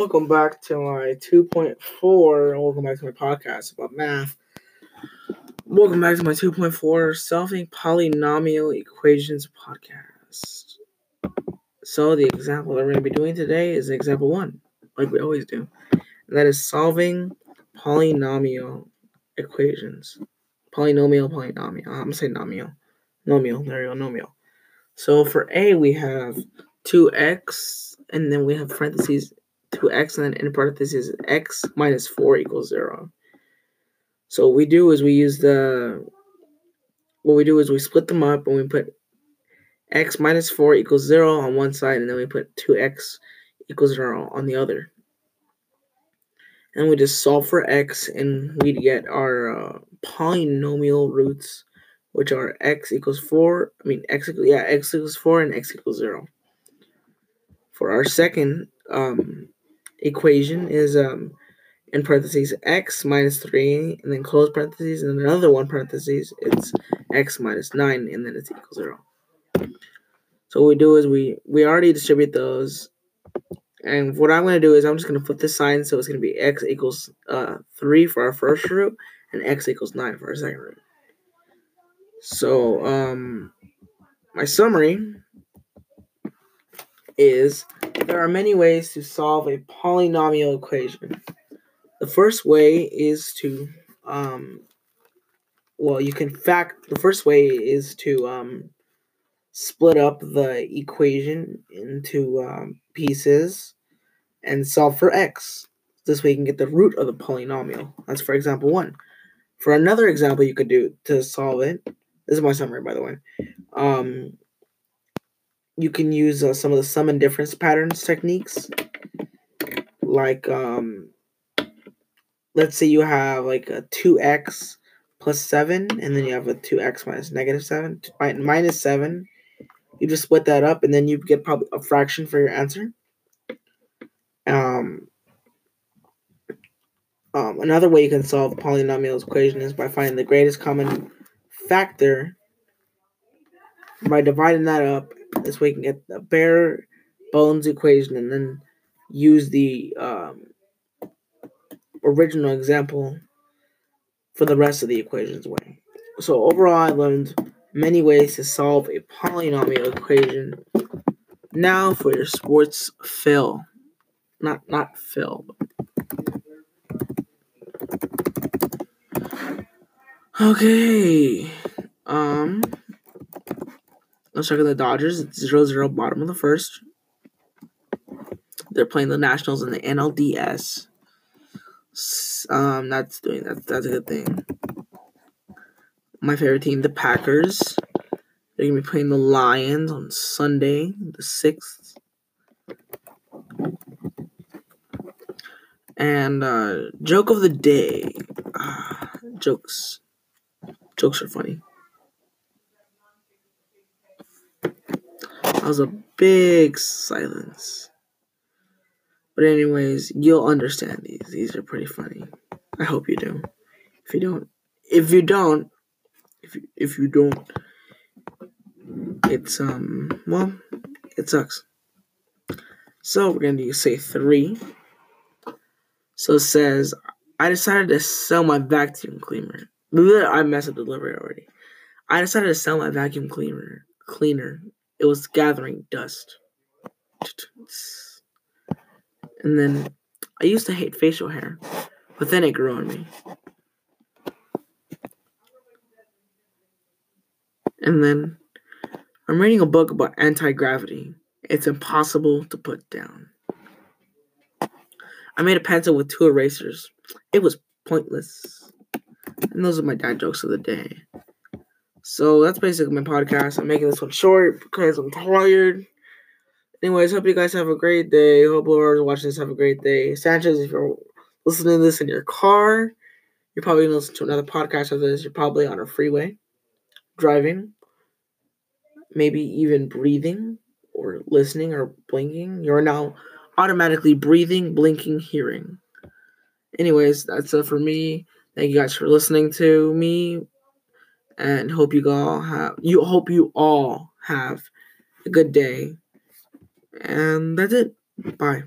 Welcome back to my 2.4. Welcome back to my podcast about math. Welcome back to my 2.4 solving polynomial equations podcast. So, the example that we're going to be doing today is example one, like we always do. And that is solving polynomial equations. Polynomial, polynomial. I'm going to say nomial. Nomial. There you go, nomial. So, for A, we have 2x, and then we have parentheses 2x, and then in parentheses x minus 4 equals 0. So what we do is we use the, what we do is we split them up and we put x minus 4 equals 0 on one side, and then we put 2x equals 0 on the other. And we just solve for x, and we get our uh, polynomial roots, which are x equals 4, I mean, x, yeah, x equals 4 and x equals 0 for our second um, equation is um, in parentheses x minus 3 and then close parentheses and then another one parentheses it's x minus 9 and then it's equal 0 so what we do is we we already distribute those. And what i'm going to do is i'm just going to flip the sign so it's going to be x equals uh, 3 for our first root and x equals 9 for our second root. So um my summary is there are many ways to solve a polynomial equation. The first way is to, um, well, you can fact, the first way is to um, split up the equation into um, pieces and solve for x. This way you can get the root of the polynomial. That's for example one. For another example you could do to solve it, this is my summary by the way. Um, you can use uh, some of the sum and difference patterns techniques. Like um let's say you have like a 2x plus 7 and then you have a 2x minus negative 7 minus 7 you just split that up and then you get probably a fraction for your answer. Um, um another way you can solve polynomial equation is by finding the greatest common factor by dividing that up this way you can get the bare bones equation and then use the um, original example for the rest of the equations way. So overall, I learned many ways to solve a polynomial equation. Now for your sports fill. Not not fill. Okay. Um Let's check out the Dodgers. It's 0 0 bottom of the first. They're playing the Nationals in the NLDS. Um, that's doing that. That's a good thing. My favorite team, the Packers. They're gonna be playing the Lions on Sunday, the sixth. And uh, joke of the day. Uh, jokes. Jokes are funny. That was a big silence. But anyways, you'll understand these. These are pretty funny. I hope you do. If you don't, if you don't, if you, if you don't, it's um well, it sucks. So we're gonna do say three. So it says I decided to sell my vacuum cleaner. I messed up the delivery already. I decided to sell my vacuum cleaner cleaner it was gathering dust. And then I used to hate facial hair, but then it grew on me. And then I'm reading a book about anti gravity. It's impossible to put down. I made a pencil with two erasers. It was pointless. And those are my dad jokes of the day. So that's basically my podcast. I'm making this one short because I'm tired. Anyways, hope you guys have a great day. Hope whoever's watching this have a great day. Sanchez, if you're listening to this in your car, you're probably gonna listen to another podcast of this. You're probably on a freeway, driving, maybe even breathing or listening or blinking. You're now automatically breathing, blinking, hearing. Anyways, that's it for me. Thank you guys for listening to me and hope you all have you hope you all have a good day. And that's it. Bye.